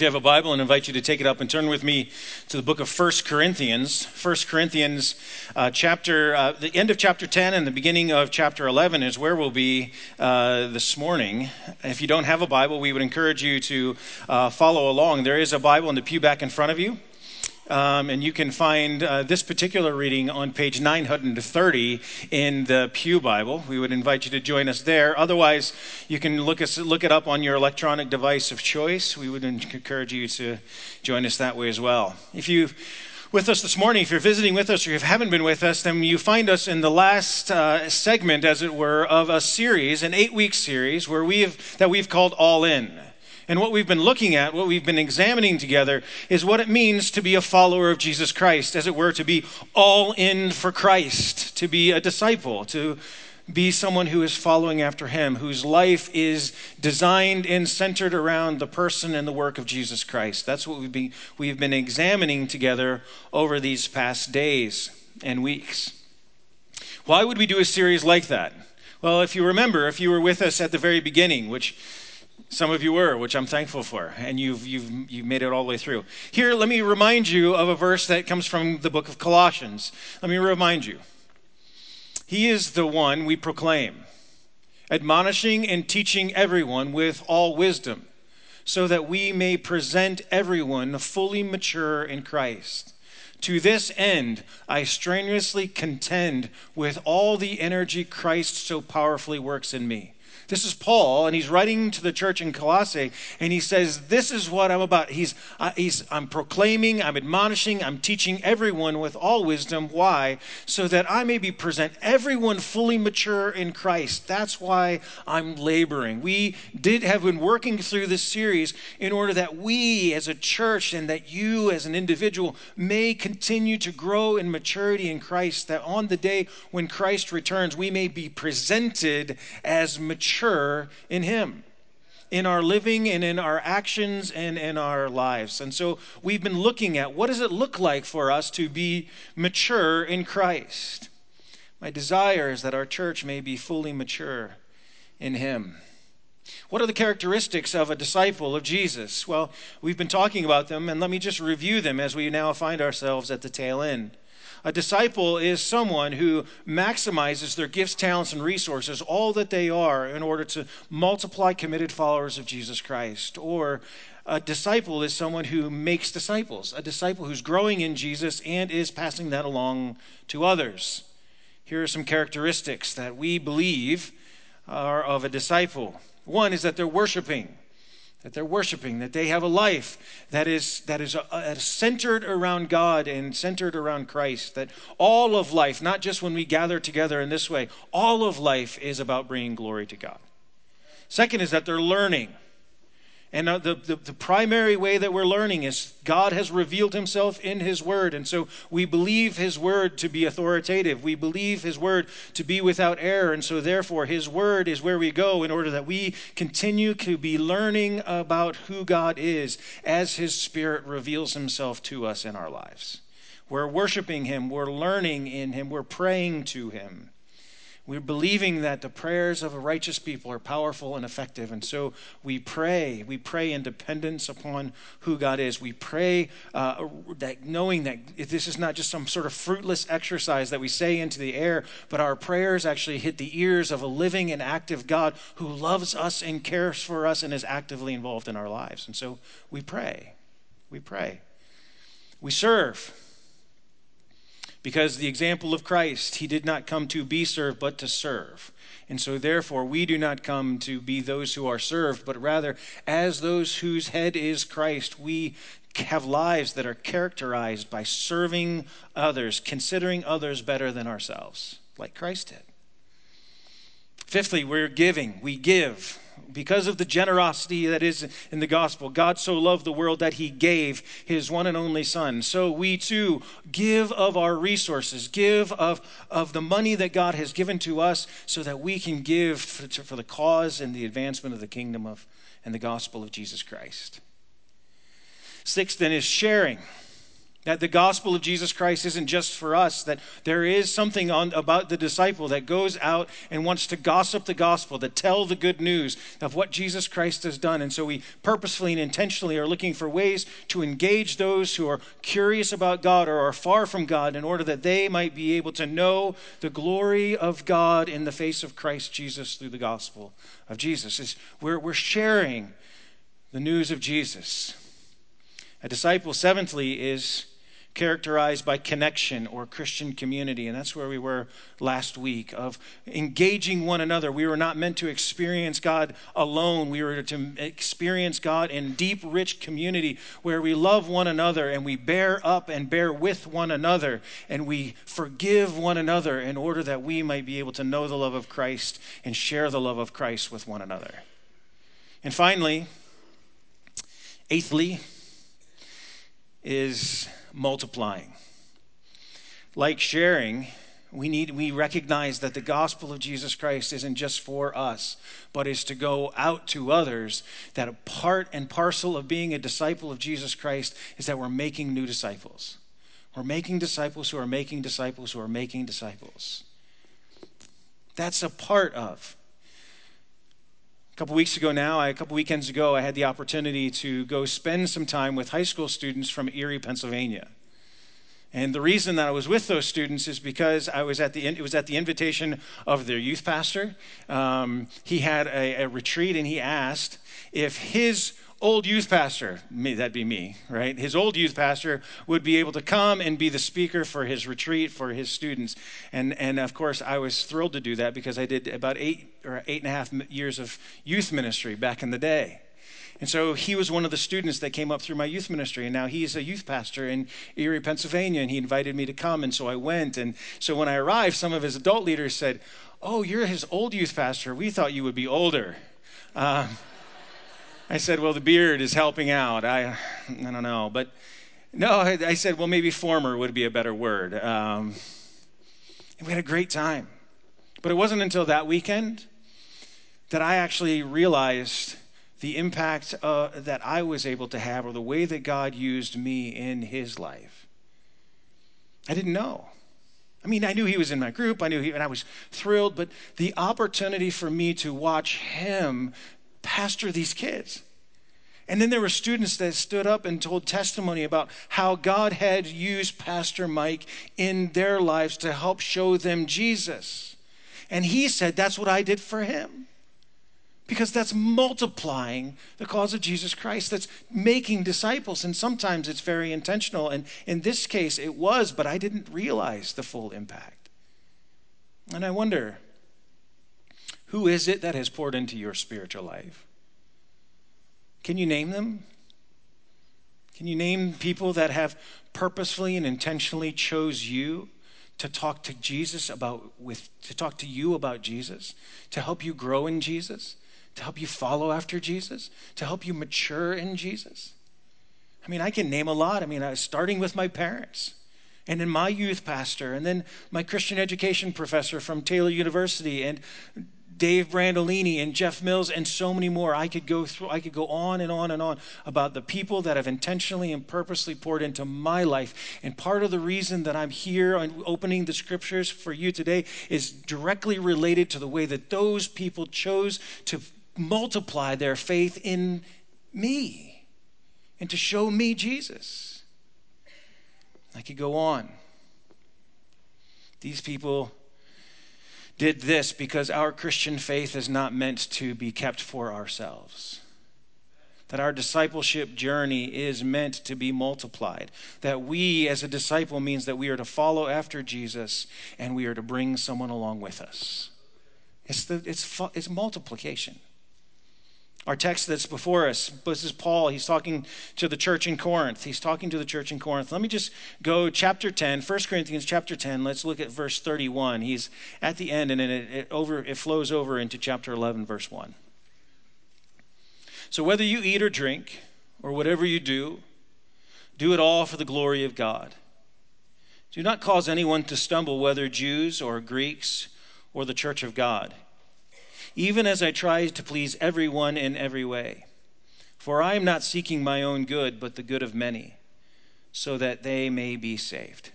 If you have a Bible, and invite you to take it up and turn with me to the book of 1 Corinthians. 1 Corinthians, uh, chapter, uh, the end of chapter 10 and the beginning of chapter 11 is where we'll be uh, this morning. If you don't have a Bible, we would encourage you to uh, follow along. There is a Bible in the pew back in front of you. Um, and you can find uh, this particular reading on page 930 in the Pew Bible. We would invite you to join us there. Otherwise, you can look, us, look it up on your electronic device of choice. We would encourage you to join us that way as well. If you with us this morning, if you're visiting with us or you haven't been with us, then you find us in the last uh, segment, as it were, of a series, an eight-week series, where we've that we've called All In. And what we've been looking at, what we've been examining together, is what it means to be a follower of Jesus Christ, as it were, to be all in for Christ, to be a disciple, to be someone who is following after him, whose life is designed and centered around the person and the work of Jesus Christ. That's what we've been, we've been examining together over these past days and weeks. Why would we do a series like that? Well, if you remember, if you were with us at the very beginning, which some of you were, which I'm thankful for, and you've, you've, you've made it all the way through. Here, let me remind you of a verse that comes from the book of Colossians. Let me remind you. He is the one we proclaim, admonishing and teaching everyone with all wisdom, so that we may present everyone fully mature in Christ. To this end, I strenuously contend with all the energy Christ so powerfully works in me. This is Paul, and he's writing to the church in Colossae, and he says, This is what I'm about. He's, uh, he's, I'm proclaiming, I'm admonishing, I'm teaching everyone with all wisdom. Why? So that I may be present everyone fully mature in Christ. That's why I'm laboring. We did have been working through this series in order that we as a church and that you as an individual may continue to grow in maturity in Christ, that on the day when Christ returns, we may be presented as mature mature in Him in our living and in our actions and in our lives. And so we've been looking at what does it look like for us to be mature in Christ? My desire is that our church may be fully mature in Him. What are the characteristics of a disciple of Jesus? Well, we've been talking about them, and let me just review them as we now find ourselves at the tail end. A disciple is someone who maximizes their gifts, talents, and resources, all that they are, in order to multiply committed followers of Jesus Christ. Or a disciple is someone who makes disciples, a disciple who's growing in Jesus and is passing that along to others. Here are some characteristics that we believe are of a disciple. One is that they're worshiping that they're worshiping, that they have a life that is, that is uh, centered around God and centered around Christ, that all of life, not just when we gather together in this way, all of life is about bringing glory to God. Second is that they're learning. And uh, the, the, the, primary way that we're learning is God has revealed himself in his word. And so we believe his word to be authoritative. We believe his word to be without error. And so therefore, his word is where we go in order that we continue to be learning about who God is as his spirit reveals himself to us in our lives. We're worshiping him, we're learning in him, we're praying to him. We're believing that the prayers of a righteous people are powerful and effective. And so we pray. We pray in dependence upon who God is. We pray uh, that knowing that this is not just some sort of fruitless exercise that we say into the air, but our prayers actually hit the ears of a living and active God who loves us and cares for us and is actively involved in our lives. And so we pray. We pray. We serve. Because the example of Christ, he did not come to be served, but to serve. And so, therefore, we do not come to be those who are served, but rather, as those whose head is Christ, we have lives that are characterized by serving others, considering others better than ourselves, like Christ did. Fifthly, we're giving. We give because of the generosity that is in the gospel, God so loved the world that he gave his one and only Son. So we too give of our resources, give of, of the money that God has given to us so that we can give for, for the cause and the advancement of the kingdom of and the gospel of Jesus Christ. Sixth, then, is sharing. That the gospel of Jesus Christ isn't just for us, that there is something on, about the disciple that goes out and wants to gossip the gospel, to tell the good news of what Jesus Christ has done. And so we purposefully and intentionally are looking for ways to engage those who are curious about God or are far from God in order that they might be able to know the glory of God in the face of Christ Jesus through the gospel of Jesus. It's, we're, we're sharing the news of Jesus. A disciple, seventhly, is characterized by connection or Christian community. And that's where we were last week of engaging one another. We were not meant to experience God alone. We were to experience God in deep, rich community where we love one another and we bear up and bear with one another and we forgive one another in order that we might be able to know the love of Christ and share the love of Christ with one another. And finally, eighthly, is multiplying. Like sharing, we need we recognize that the gospel of Jesus Christ isn't just for us, but is to go out to others. That a part and parcel of being a disciple of Jesus Christ is that we're making new disciples. We're making disciples who are making disciples who are making disciples. That's a part of. Couple weeks ago now, a couple weekends ago, I had the opportunity to go spend some time with high school students from Erie, Pennsylvania. And the reason that I was with those students is because I was at the it was at the invitation of their youth pastor. Um, he had a, a retreat, and he asked if his old youth pastor, me, that'd be me, right? His old youth pastor would be able to come and be the speaker for his retreat for his students. And, and of course, I was thrilled to do that because I did about eight or eight and a half years of youth ministry back in the day. And so he was one of the students that came up through my youth ministry. And now he's a youth pastor in Erie, Pennsylvania. And he invited me to come. And so I went. And so when I arrived, some of his adult leaders said, Oh, you're his old youth pastor. We thought you would be older. Uh, I said, Well, the beard is helping out. I, I don't know. But no, I, I said, Well, maybe former would be a better word. Um, and we had a great time. But it wasn't until that weekend that I actually realized the impact uh, that I was able to have or the way that God used me in his life. I didn't know. I mean, I knew he was in my group, I knew he, and I was thrilled, but the opportunity for me to watch him pastor these kids. And then there were students that stood up and told testimony about how God had used Pastor Mike in their lives to help show them Jesus. And he said, That's what I did for him. Because that's multiplying the cause of Jesus Christ. That's making disciples. And sometimes it's very intentional. And in this case, it was, but I didn't realize the full impact. And I wonder who is it that has poured into your spiritual life? Can you name them? Can you name people that have purposefully and intentionally chose you to talk to Jesus about with to talk to you about Jesus, to help you grow in Jesus, to help you follow after Jesus, to help you mature in Jesus? I mean, I can name a lot. I mean, I was starting with my parents and then my youth pastor, and then my Christian education professor from Taylor University, and Dave Brandolini and Jeff Mills and so many more. I could go through, I could go on and on and on about the people that have intentionally and purposely poured into my life. And part of the reason that I'm here and opening the scriptures for you today is directly related to the way that those people chose to multiply their faith in me and to show me Jesus. I could go on. These people did this because our Christian faith is not meant to be kept for ourselves. That our discipleship journey is meant to be multiplied. That we, as a disciple, means that we are to follow after Jesus and we are to bring someone along with us. It's, the, it's, it's multiplication. Our text that's before us, this is Paul. He's talking to the church in Corinth. He's talking to the church in Corinth. Let me just go chapter 10, 1 Corinthians chapter 10. Let's look at verse 31. He's at the end, and it, it, over, it flows over into chapter 11, verse 1. So whether you eat or drink, or whatever you do, do it all for the glory of God. Do not cause anyone to stumble, whether Jews or Greeks or the church of God even as I try to please everyone in every way. For I am not seeking my own good, but the good of many, so that they may be saved.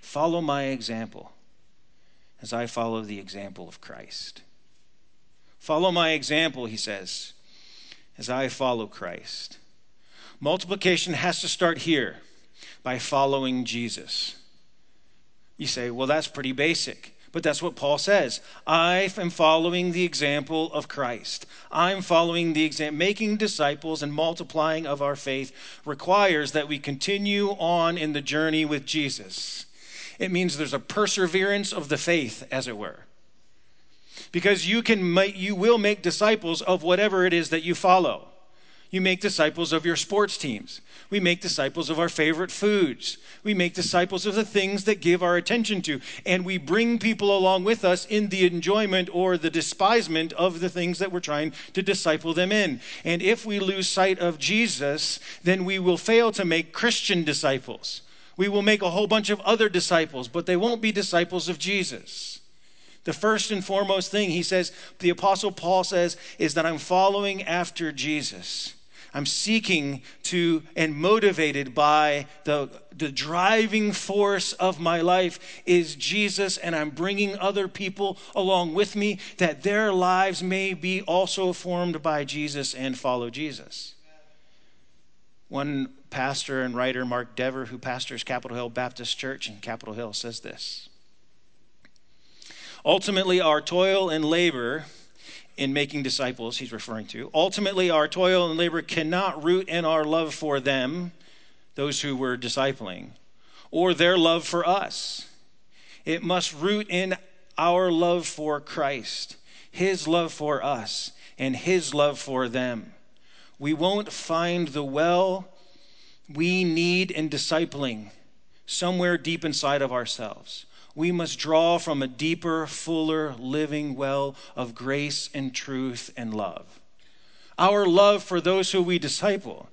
Follow my example as I follow the example of Christ. Follow my example, he says, as I follow Christ. Multiplication has to start here by following Jesus. You say, well, that's pretty basic. But that's what Paul says. I am following the example of Christ. I'm following the example. Making disciples and multiplying of our faith requires that we continue on in the journey with Jesus. It means there's a perseverance of the faith, as it were. Because you can you will make disciples of whatever it is that you follow. You make disciples of your sports teams. We make disciples of our favorite foods. We make disciples of the things that give our attention to. And we bring people along with us in the enjoyment or the despisement of the things that we're trying to disciple them in. And if we lose sight of Jesus, then we will fail to make Christian disciples. We will make a whole bunch of other disciples, but they won't be disciples of Jesus. The first and foremost thing he says, the Apostle Paul says, is that I'm following after Jesus. I'm seeking to and motivated by the, the driving force of my life is Jesus, and I'm bringing other people along with me that their lives may be also formed by Jesus and follow Jesus. One pastor and writer, Mark Dever, who pastors Capitol Hill Baptist Church in Capitol Hill, says this Ultimately, our toil and labor in making disciples, he's referring to. Ultimately, our toil and labor cannot root in our love for them, those who we're discipling, or their love for us. It must root in our love for Christ, his love for us, and his love for them. We won't find the well we need in discipling somewhere deep inside of ourselves we must draw from a deeper, fuller, living well of grace and truth and love. Our love for those who we disciple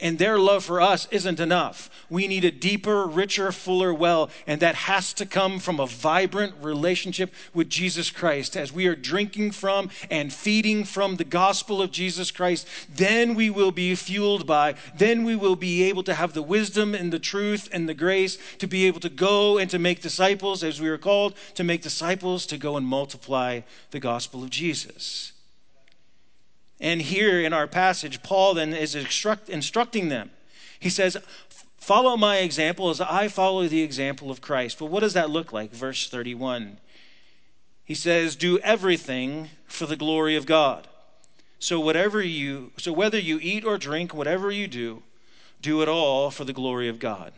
and their love for us isn't enough. We need a deeper, richer, fuller well, and that has to come from a vibrant relationship with Jesus Christ. As we are drinking from and feeding from the gospel of Jesus Christ, then we will be fueled by, then we will be able to have the wisdom and the truth and the grace to be able to go and to make disciples, as we are called to make disciples, to go and multiply the gospel of Jesus. And here in our passage, Paul then is instruct, instructing them. He says, Follow my example as I follow the example of Christ. But what does that look like? Verse 31. He says, Do everything for the glory of God. So whatever you so whether you eat or drink, whatever you do, do it all for the glory of God.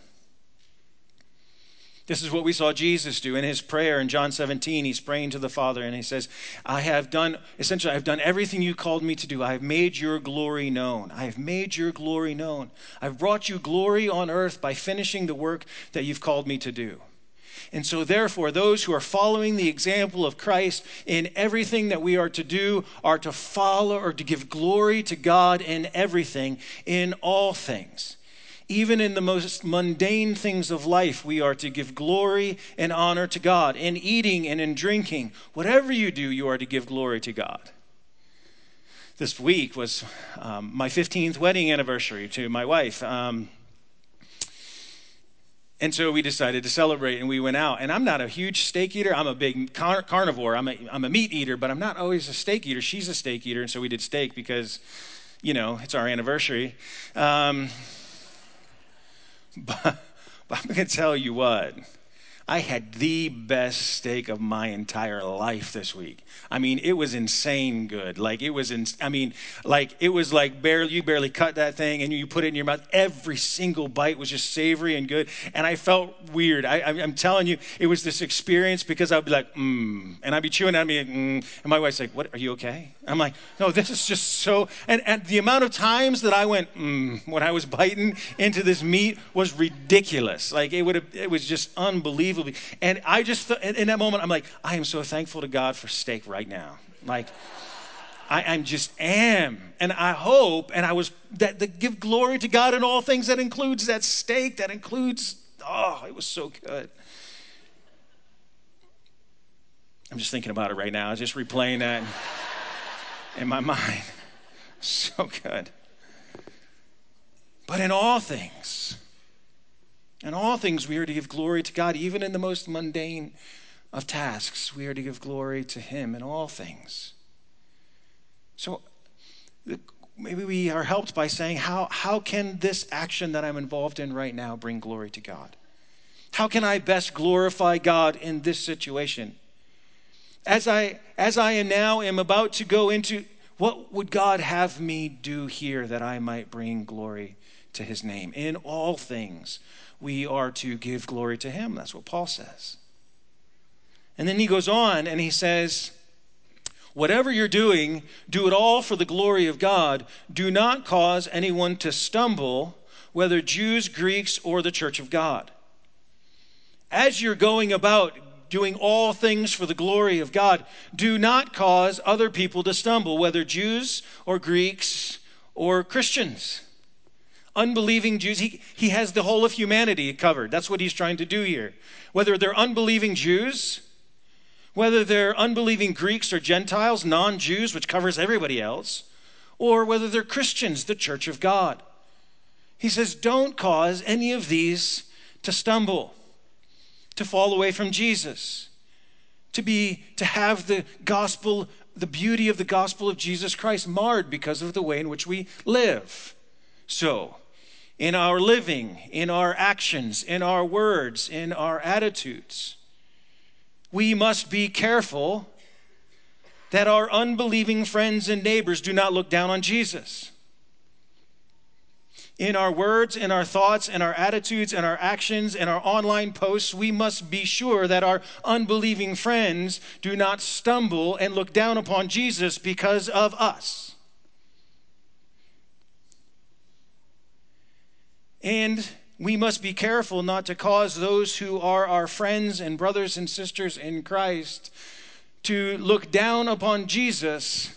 This is what we saw Jesus do in his prayer in John 17. He's praying to the Father and he says, I have done, essentially, I've done everything you called me to do. I have made your glory known. I have made your glory known. I've brought you glory on earth by finishing the work that you've called me to do. And so, therefore, those who are following the example of Christ in everything that we are to do are to follow or to give glory to God in everything, in all things. Even in the most mundane things of life, we are to give glory and honor to God. In eating and in drinking, whatever you do, you are to give glory to God. This week was um, my 15th wedding anniversary to my wife. Um, and so we decided to celebrate and we went out. And I'm not a huge steak eater. I'm a big car- carnivore. I'm a, I'm a meat eater, but I'm not always a steak eater. She's a steak eater. And so we did steak because, you know, it's our anniversary. Um, but, but I'm going to tell you what. I had the best steak of my entire life this week. I mean, it was insane good. Like it was in, I mean, like it was like barely you barely cut that thing and you put it in your mouth. Every single bite was just savory and good. And I felt weird. I, am telling you, it was this experience because I'd be like, mmm, and I'd be chewing at me, mm, and my wife's like, "What? Are you okay?" I'm like, "No, this is just so." And, and the amount of times that I went, mmm, when I was biting into this meat was ridiculous. Like it would have, it was just unbelievable unbelievably. And I just, in that moment, I'm like, I am so thankful to God for steak right now. Like, I, am just am. And I hope, and I was, that, that give glory to God in all things. That includes that steak, that includes, oh, it was so good. I'm just thinking about it right now. I was just replaying that in my mind. So good. But in all things, In all things, we are to give glory to God, even in the most mundane of tasks. We are to give glory to Him in all things. So maybe we are helped by saying, how, how can this action that I'm involved in right now bring glory to God? How can I best glorify God in this situation? As I, as I now am about to go into what would God have me do here that I might bring glory to his name? In all things, we are to give glory to him. That's what Paul says. And then he goes on and he says, Whatever you're doing, do it all for the glory of God. Do not cause anyone to stumble, whether Jews, Greeks, or the church of God. As you're going about doing all things for the glory of God, do not cause other people to stumble, whether Jews or Greeks or Christians. Unbelieving Jews, he, he has the whole of humanity covered. That's what he's trying to do here. Whether they're unbelieving Jews, whether they're unbelieving Greeks or Gentiles, non Jews, which covers everybody else, or whether they're Christians, the church of God. He says, don't cause any of these to stumble, to fall away from Jesus, to be to have the gospel, the beauty of the gospel of Jesus Christ marred because of the way in which we live. So, in our living, in our actions, in our words, in our attitudes, we must be careful that our unbelieving friends and neighbors do not look down on Jesus. In our words, in our thoughts, in our attitudes, in our actions, in our online posts, we must be sure that our unbelieving friends do not stumble and look down upon Jesus because of us. And we must be careful not to cause those who are our friends and brothers and sisters in Christ to look down upon Jesus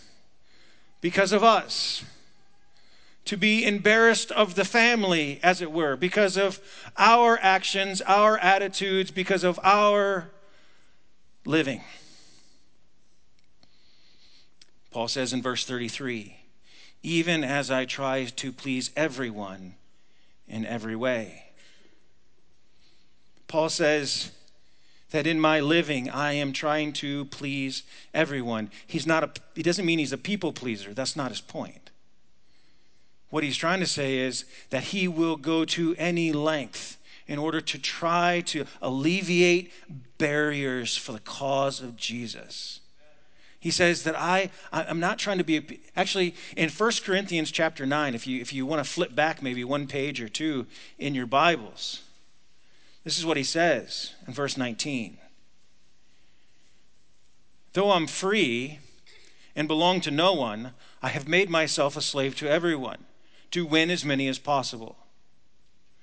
because of us, to be embarrassed of the family, as it were, because of our actions, our attitudes, because of our living. Paul says in verse 33 even as I try to please everyone in every way. Paul says that in my living I am trying to please everyone. He's not a he doesn't mean he's a people pleaser. That's not his point. What he's trying to say is that he will go to any length in order to try to alleviate barriers for the cause of Jesus. He says that I, I'm not trying to be, actually, in 1 Corinthians chapter 9, if you, if you want to flip back maybe one page or two in your Bibles, this is what he says in verse 19. Though I'm free and belong to no one, I have made myself a slave to everyone to win as many as possible.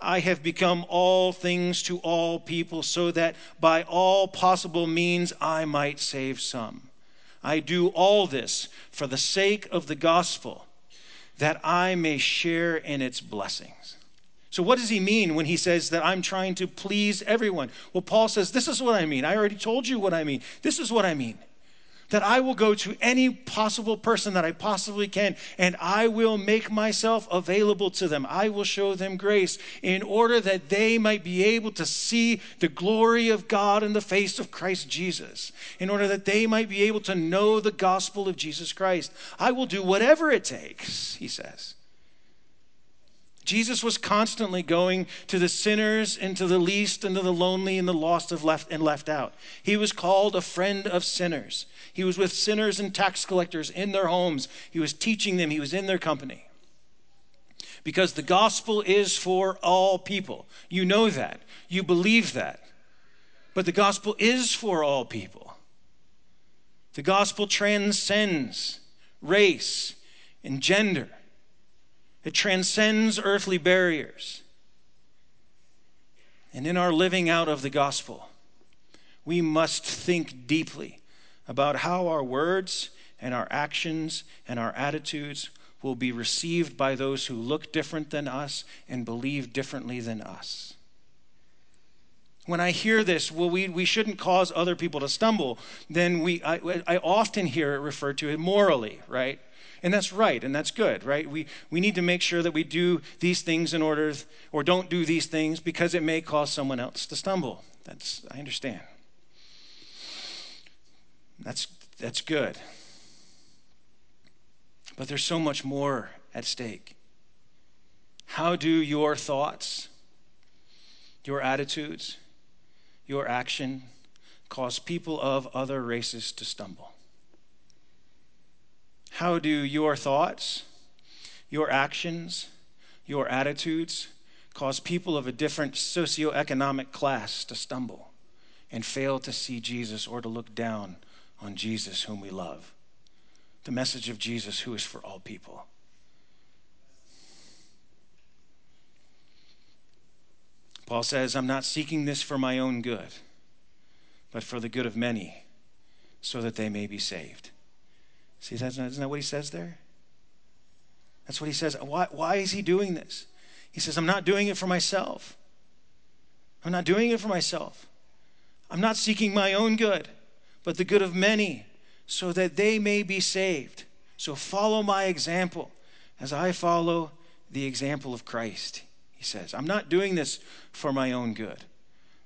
I have become all things to all people, so that by all possible means I might save some. I do all this for the sake of the gospel, that I may share in its blessings. So, what does he mean when he says that I'm trying to please everyone? Well, Paul says, This is what I mean. I already told you what I mean. This is what I mean that I will go to any possible person that I possibly can and I will make myself available to them. I will show them grace in order that they might be able to see the glory of God in the face of Christ Jesus, in order that they might be able to know the gospel of Jesus Christ. I will do whatever it takes, he says. Jesus was constantly going to the sinners and to the least and to the lonely and the lost of left and left out. He was called a friend of sinners. He was with sinners and tax collectors in their homes. He was teaching them, he was in their company. Because the gospel is for all people. You know that. You believe that. But the gospel is for all people. The gospel transcends race and gender, it transcends earthly barriers. And in our living out of the gospel, We must think deeply about how our words and our actions and our attitudes will be received by those who look different than us and believe differently than us. When I hear this, well, we, we shouldn't cause other people to stumble, then we, I, I often hear it referred to morally, right? And that's right, and that's good, right? We, we need to make sure that we do these things in order, or don't do these things because it may cause someone else to stumble. That's, I understand. That's, that's good. But there's so much more at stake. How do your thoughts, your attitudes, your action cause people of other races to stumble? How do your thoughts, your actions, your attitudes cause people of a different socioeconomic class to stumble and fail to see Jesus or to look down on Jesus, whom we love? the message of Jesus, who is for all people. Paul says, I'm not seeking this for my own good, but for the good of many, so that they may be saved. See, that's isn't that what he says there? That's what he says. Why, why is he doing this? He says, I'm not doing it for myself. I'm not doing it for myself. I'm not seeking my own good, but the good of many, so that they may be saved. So follow my example as I follow the example of Christ. He says, I'm not doing this for my own good.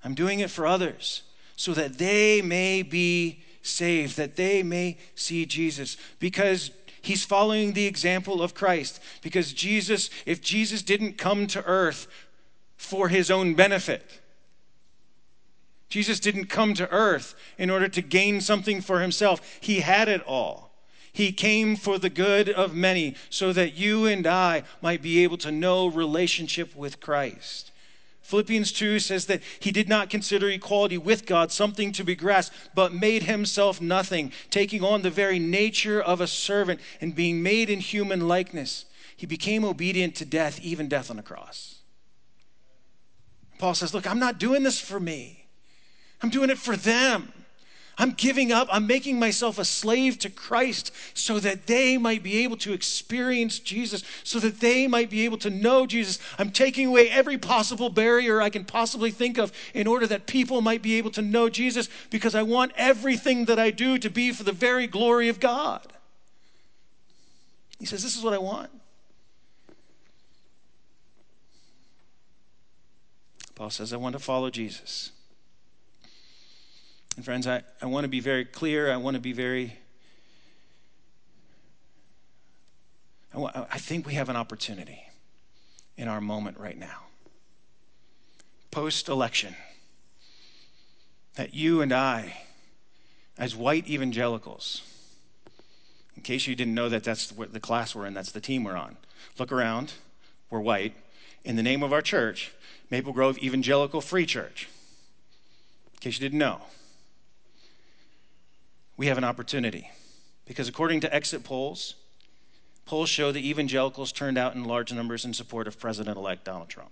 I'm doing it for others so that they may be saved, that they may see Jesus. Because he's following the example of Christ. Because Jesus, if Jesus didn't come to earth for his own benefit, Jesus didn't come to earth in order to gain something for himself, he had it all. He came for the good of many so that you and I might be able to know relationship with Christ. Philippians 2 says that he did not consider equality with God something to be grasped, but made himself nothing, taking on the very nature of a servant and being made in human likeness. He became obedient to death, even death on the cross. Paul says, Look, I'm not doing this for me. I'm doing it for them. I'm giving up. I'm making myself a slave to Christ so that they might be able to experience Jesus, so that they might be able to know Jesus. I'm taking away every possible barrier I can possibly think of in order that people might be able to know Jesus because I want everything that I do to be for the very glory of God. He says, This is what I want. Paul says, I want to follow Jesus. And friends, I, I want to be very clear. I want to be very. I, want, I think we have an opportunity in our moment right now. Post election, that you and I, as white evangelicals, in case you didn't know that that's the class we're in, that's the team we're on, look around, we're white. In the name of our church, Maple Grove Evangelical Free Church. In case you didn't know we have an opportunity. Because according to exit polls, polls show that evangelicals turned out in large numbers in support of President elect Donald Trump.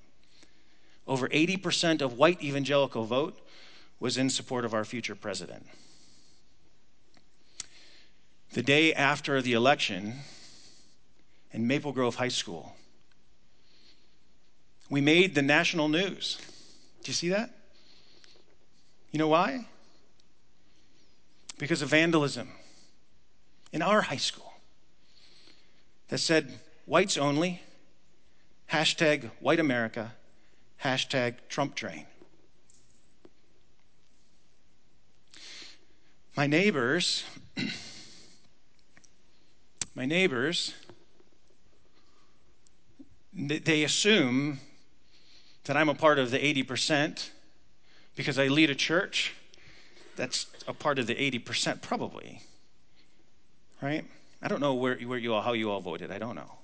Over 80% of white evangelical vote was in support of our future president. The day after the election in Maple Grove High School, we made the national news. Do you see that? You know why? Because of vandalism in our high school that said whites only, hashtag white America, hashtag Trump train. My neighbors, my neighbors, they assume that I'm a part of the 80% because I lead a church that's a part of the 80%, probably. Right? I don't know where, where you all, how you all voted. I don't know.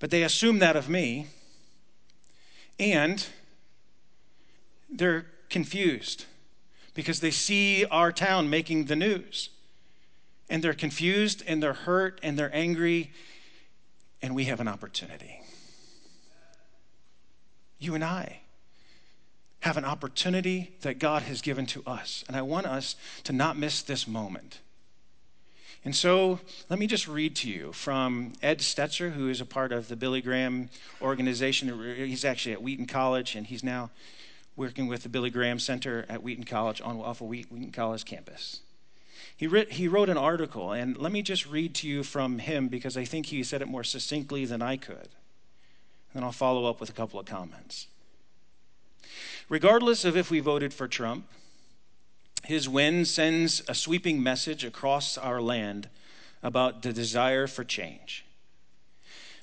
But they assume that of me, and they're confused because they see our town making the news. And they're confused and they're hurt and they're angry, and we have an opportunity. You and I have an opportunity that God has given to us. And I want us to not miss this moment. And so let me just read to you from Ed Stetzer, who is a part of the Billy Graham organization. He's actually at Wheaton College, and he's now working with the Billy Graham Center at Wheaton College on off of Wheaton College campus. He, writ, he wrote an article, and let me just read to you from him because I think he said it more succinctly than I could. Then I'll follow up with a couple of comments. Regardless of if we voted for Trump, his win sends a sweeping message across our land about the desire for change.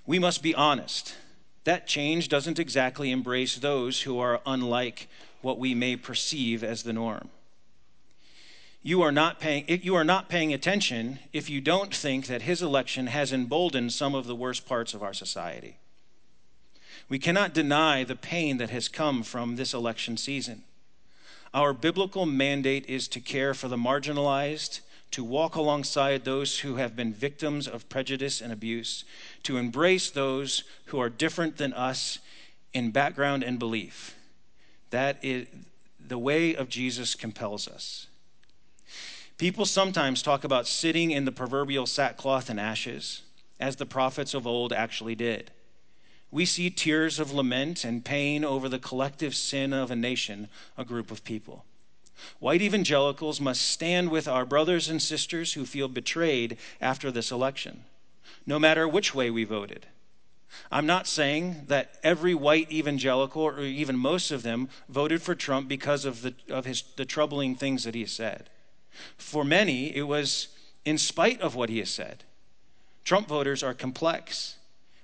We must be honest. That change doesn't exactly embrace those who are unlike what we may perceive as the norm. You are, not paying, you are not paying attention if you don't think that his election has emboldened some of the worst parts of our society. We cannot deny the pain that has come from this election season. Our biblical mandate is to care for the marginalized, to walk alongside those who have been victims of prejudice and abuse, to embrace those who are different than us in background and belief. That is the way of Jesus compels us. People sometimes talk about sitting in the proverbial sackcloth and ashes, as the prophets of old actually did we see tears of lament and pain over the collective sin of a nation, a group of people. White evangelicals must stand with our brothers and sisters who feel betrayed after this election, no matter which way we voted. I'm not saying that every white evangelical, or even most of them, voted for Trump because of, the, of his, the troubling things that he said. For many, it was in spite of what he has said. Trump voters are complex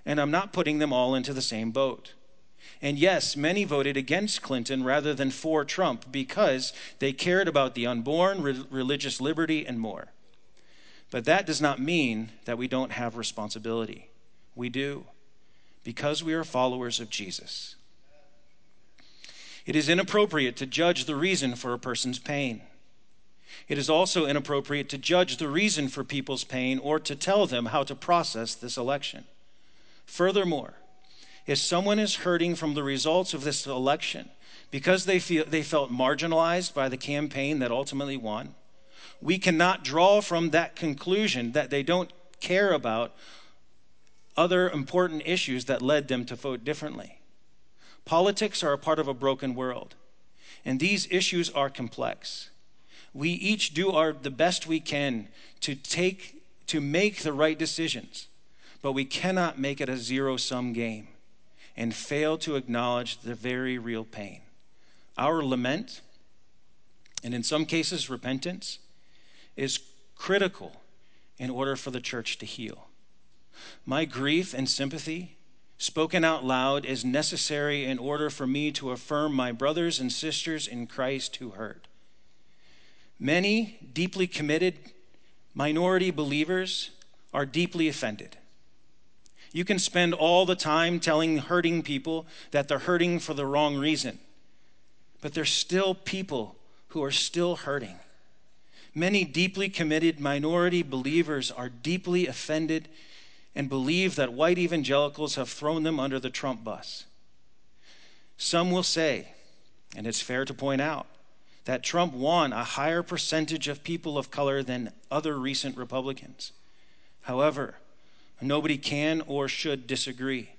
and I'm not putting them all into the same boat. And yes, many voted against Clinton rather than for Trump because they cared about the unborn, re- religious liberty, and more. But that does not mean that we don't have responsibility. We do, because we are followers of Jesus. It is inappropriate to judge the reason for a person's pain. It is also inappropriate to judge the reason for people's pain or to tell them how to process this election. Furthermore, if someone is hurting from the results of this election because they, feel, they felt marginalized by the campaign that ultimately won, we cannot draw from that conclusion that they don't care about other important issues that led them to vote differently. Politics are a part of a broken world, and these issues are complex. We each do our, the best we can to, take, to make the right decisions but we cannot make it a zero sum game and fail to acknowledge the very real pain. Our lament, and in some cases repentance, is critical in order for the church to heal. My grief and sympathy, spoken out loud, is necessary in order for me to affirm my brothers and sisters in Christ who hurt. Many deeply committed minority believers are deeply offended. You can spend all the time telling hurting people that they're hurting for the wrong reason, but there's still people who are still hurting. Many deeply committed minority believers are deeply offended and believe that white evangelicals have thrown them under the Trump bus. Some will say, and it's fair to point out, that Trump won a higher percentage of people of color than other recent Republicans. However, Nobody can or should disagree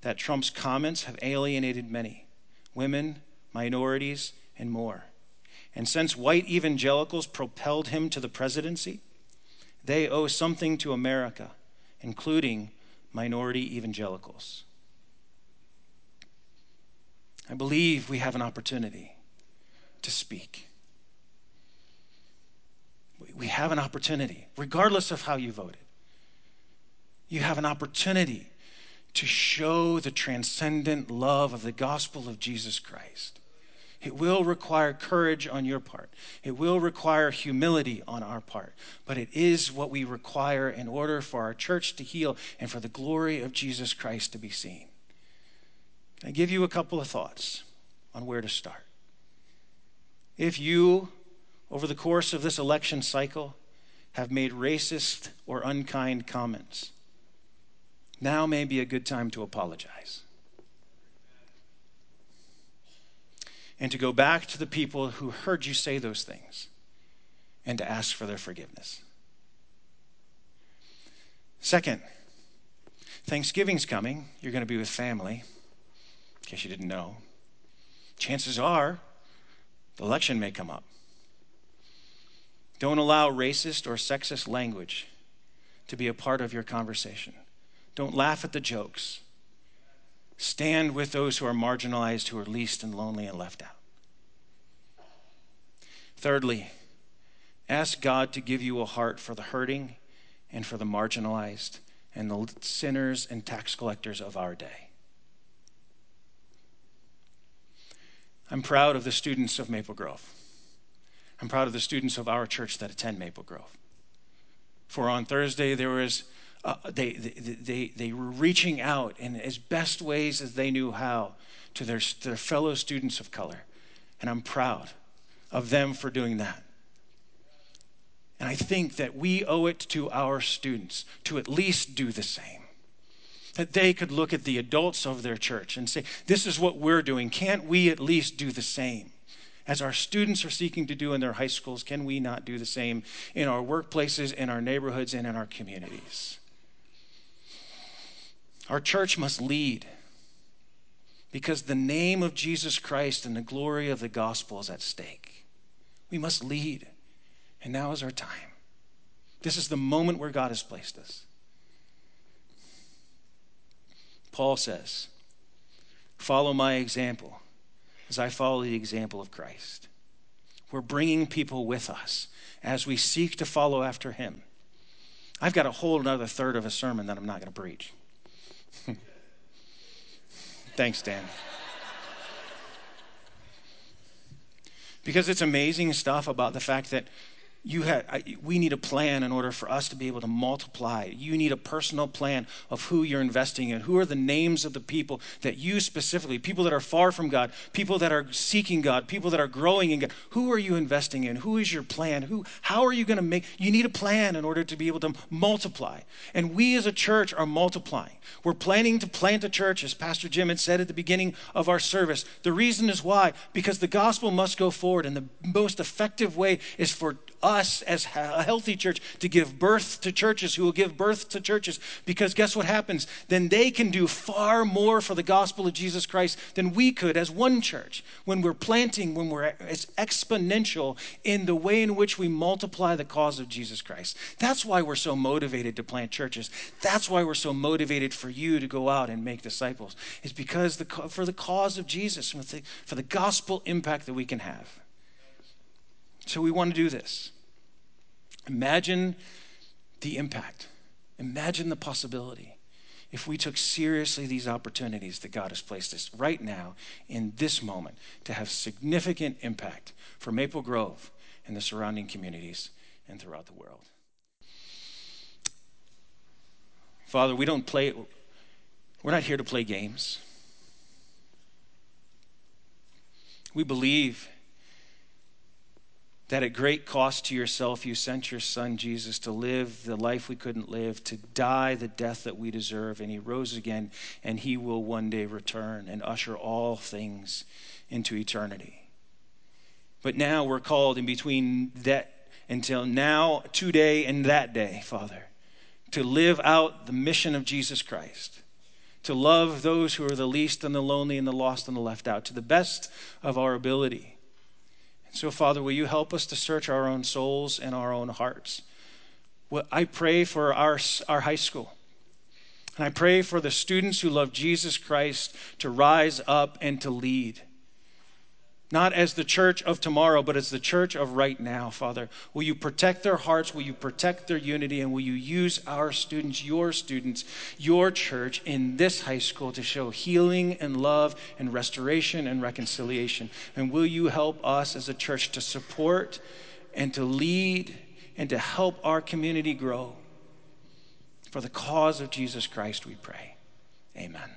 that Trump's comments have alienated many women, minorities, and more. And since white evangelicals propelled him to the presidency, they owe something to America, including minority evangelicals. I believe we have an opportunity to speak. We have an opportunity, regardless of how you voted you have an opportunity to show the transcendent love of the gospel of Jesus Christ. It will require courage on your part. It will require humility on our part. But it is what we require in order for our church to heal and for the glory of Jesus Christ to be seen. I give you a couple of thoughts on where to start. If you, over the course of this election cycle, have made racist or unkind comments, now may be a good time to apologize. and to go back to the people who heard you say those things and to ask for their forgiveness. Second, Thanksgiving's coming. You're going to be with family, in case you didn't know. Chances are the election may come up. Don't allow racist or sexist language to be a part of your conversation. Don't laugh at the jokes. Stand with those who are marginalized, who are least and lonely and left out. Thirdly, ask God to give you a heart for the hurting and for the marginalized and the sinners and tax collectors of our day. I'm proud of the students of Maple Grove. I'm proud of the students of our church that attend Maple Grove. For on Thursday, there was uh, they, they, they were reaching out in as best ways as they knew how to their, to their fellow students of color. And I'm proud of them for doing that. And I think that we owe it to our students to at least do the same. That they could look at the adults of their church and say, This is what we're doing. Can't we at least do the same? As our students are seeking to do in their high schools, can we not do the same in our workplaces, in our neighborhoods, and in our communities? Our church must lead because the name of Jesus Christ and the glory of the gospel is at stake. We must lead, and now is our time. This is the moment where God has placed us. Paul says, Follow my example as I follow the example of Christ. We're bringing people with us as we seek to follow after him. I've got a whole another third of a sermon that I'm not going to preach. Thanks, Dan. because it's amazing stuff about the fact that you have, we need a plan in order for us to be able to multiply. You need a personal plan of who you're investing in. Who are the names of the people that you specifically, people that are far from God, people that are seeking God, people that are growing in God. Who are you investing in? Who is your plan? Who, how are you going to make? You need a plan in order to be able to multiply. And we as a church are multiplying. We're planning to plant a church, as Pastor Jim had said at the beginning of our service. The reason is why? Because the gospel must go forward, and the most effective way is for us as a healthy church to give birth to churches who will give birth to churches because guess what happens? Then they can do far more for the gospel of Jesus Christ than we could as one church when we're planting, when we're it's exponential in the way in which we multiply the cause of Jesus Christ. That's why we're so motivated to plant churches. That's why we're so motivated for you to go out and make disciples. It's because the, for the cause of Jesus, for the gospel impact that we can have. So we want to do this. Imagine the impact. Imagine the possibility if we took seriously these opportunities that God has placed us right now in this moment to have significant impact for Maple Grove and the surrounding communities and throughout the world. Father, we don't play, we're not here to play games. We believe that at great cost to yourself, you sent your son Jesus to live the life we couldn't live, to die the death that we deserve, and he rose again, and he will one day return and usher all things into eternity. But now we're called in between that until now, today, and that day, Father, to live out the mission of Jesus Christ, to love those who are the least and the lonely and the lost and the left out to the best of our ability so, Father, will you help us to search our own souls and our own hearts? I pray for our, our high school. And I pray for the students who love Jesus Christ to rise up and to lead not as the church of tomorrow, but as the church of right now, Father. Will you protect their hearts? Will you protect their unity? And will you use our students, your students, your church in this high school to show healing and love and restoration and reconciliation? And will you help us as a church to support and to lead and to help our community grow? For the cause of Jesus Christ, we pray. Amen.